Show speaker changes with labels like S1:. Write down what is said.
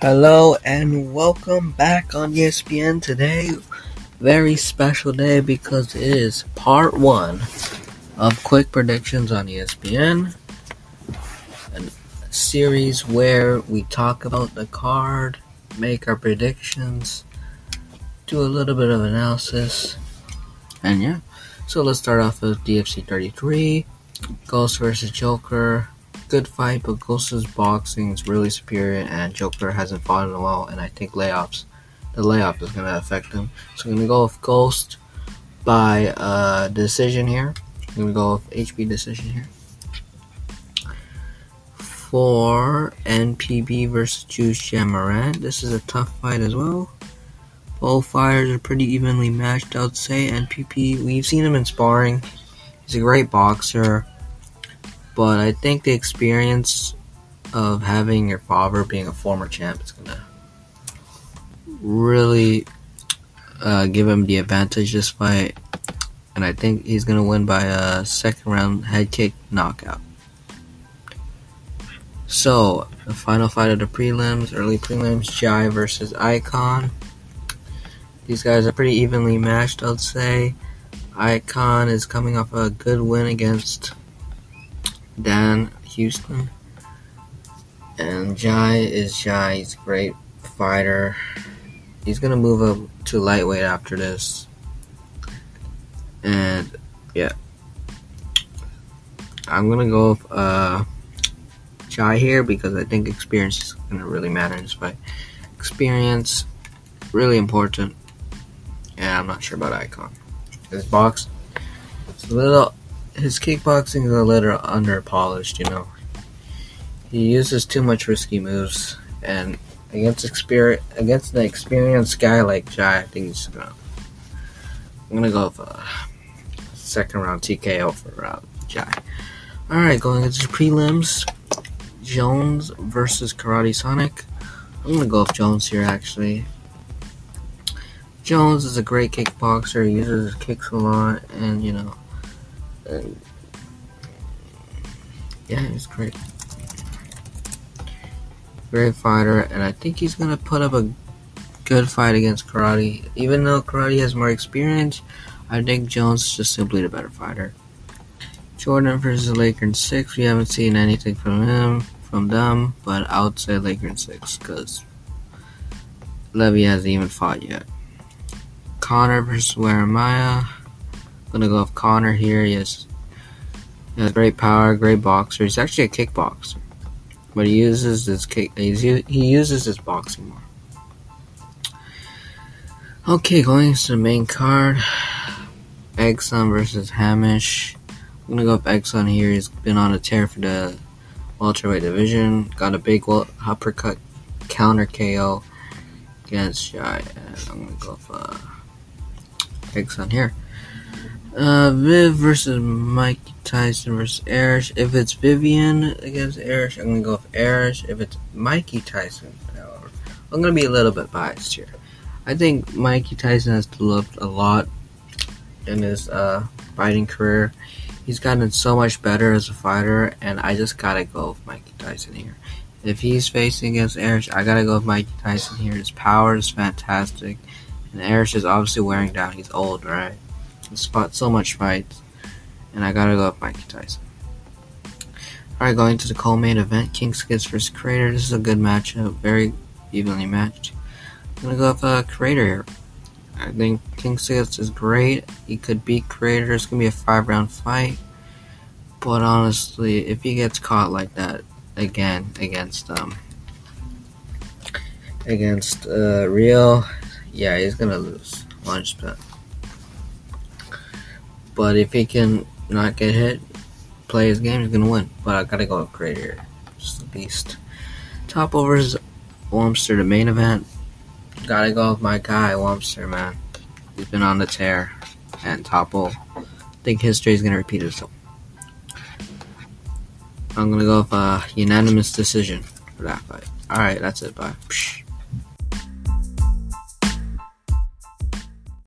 S1: Hello and welcome back on ESPN today. Very special day because it is part one of quick predictions on ESPN. A series where we talk about the card, make our predictions, do a little bit of analysis, and yeah. So let's start off with DFC 33, Ghost versus Joker good fight, but Ghost's boxing is really superior, and Joker hasn't fought in a while, and I think layoffs, the layoff is going to affect him. So I'm going to go with Ghost by uh, decision here. I'm going to go with HB decision here. For NPB versus Juice Jamaran, this is a tough fight as well. Both fighters are pretty evenly matched, I would say. NPP, we've seen him in sparring. He's a great boxer but I think the experience of having your father being a former champ is gonna really uh, give him the advantage this fight, and I think he's gonna win by a second round head kick knockout. So the final fight of the prelims, early prelims, Jai versus Icon. These guys are pretty evenly matched, I'd say. Icon is coming off a good win against Dan Houston. And Jai is Jai. He's a great fighter. He's gonna move up to lightweight after this. And yeah. I'm gonna go with uh, Jai here because I think experience is gonna really matter in this fight. Experience, really important. And I'm not sure about Icon. This box, it's a little his kickboxing is a little under polished, you know. He uses too much risky moves, and against experience against an experienced guy like Jai, I think he's gonna. I'm gonna go with a second round TKO for uh, Jai. All right, going into the prelims, Jones versus Karate Sonic. I'm gonna go with Jones here actually. Jones is a great kickboxer. He uses his kicks a lot, and you know and yeah, he's great. Great fighter, and I think he's gonna put up a good fight against Karate. Even though Karate has more experience, I think Jones is just simply the better fighter. Jordan versus Laker in six. We haven't seen anything from him, from them, but I would say Laker in six because Levy hasn't even fought yet. Connor versus Waramaya gonna go with Connor here. He has, he has great power, great boxer. He's actually a kickboxer, but he uses his kick. He uses his boxing more. Okay, going to the main card. Exxon versus Hamish. I'm gonna go with Exxon here. He's been on a tear for the welterweight division. Got a big uppercut counter KO against Jai. I'm gonna go with uh, Exxon here. Uh, Viv versus Mike Tyson versus Arish. If it's Vivian against Arish, I'm gonna go with Arish. If it's Mikey Tyson, however, I'm gonna be a little bit biased here. I think Mikey Tyson has developed a lot in his uh, fighting career. He's gotten so much better as a fighter, and I just gotta go with Mikey Tyson here. If he's facing against Arish, I gotta go with Mikey Tyson here. His power is fantastic, and Arish is obviously wearing down. He's old, right? Spot so much fights, and I gotta go with Mikey Tyson. Alright, going to the co-main event, King Skids vs. Creator. This is a good matchup, very evenly matched. I'm gonna go with uh, Creator here. I think King Skids is great. He could beat Creator. It's gonna be a five round fight. But honestly, if he gets caught like that again against um against uh, Rio, yeah, he's gonna lose. 100%. But if he can not get hit, play his game, he's gonna win. But I gotta go with here. Just a beast. Top overs, Wamster, the main event. Gotta go with my guy, Wamster, man. He's been on the tear. And Topple. I think history is gonna repeat itself. I'm gonna go with a unanimous decision for that fight. Alright, that's it. Bye.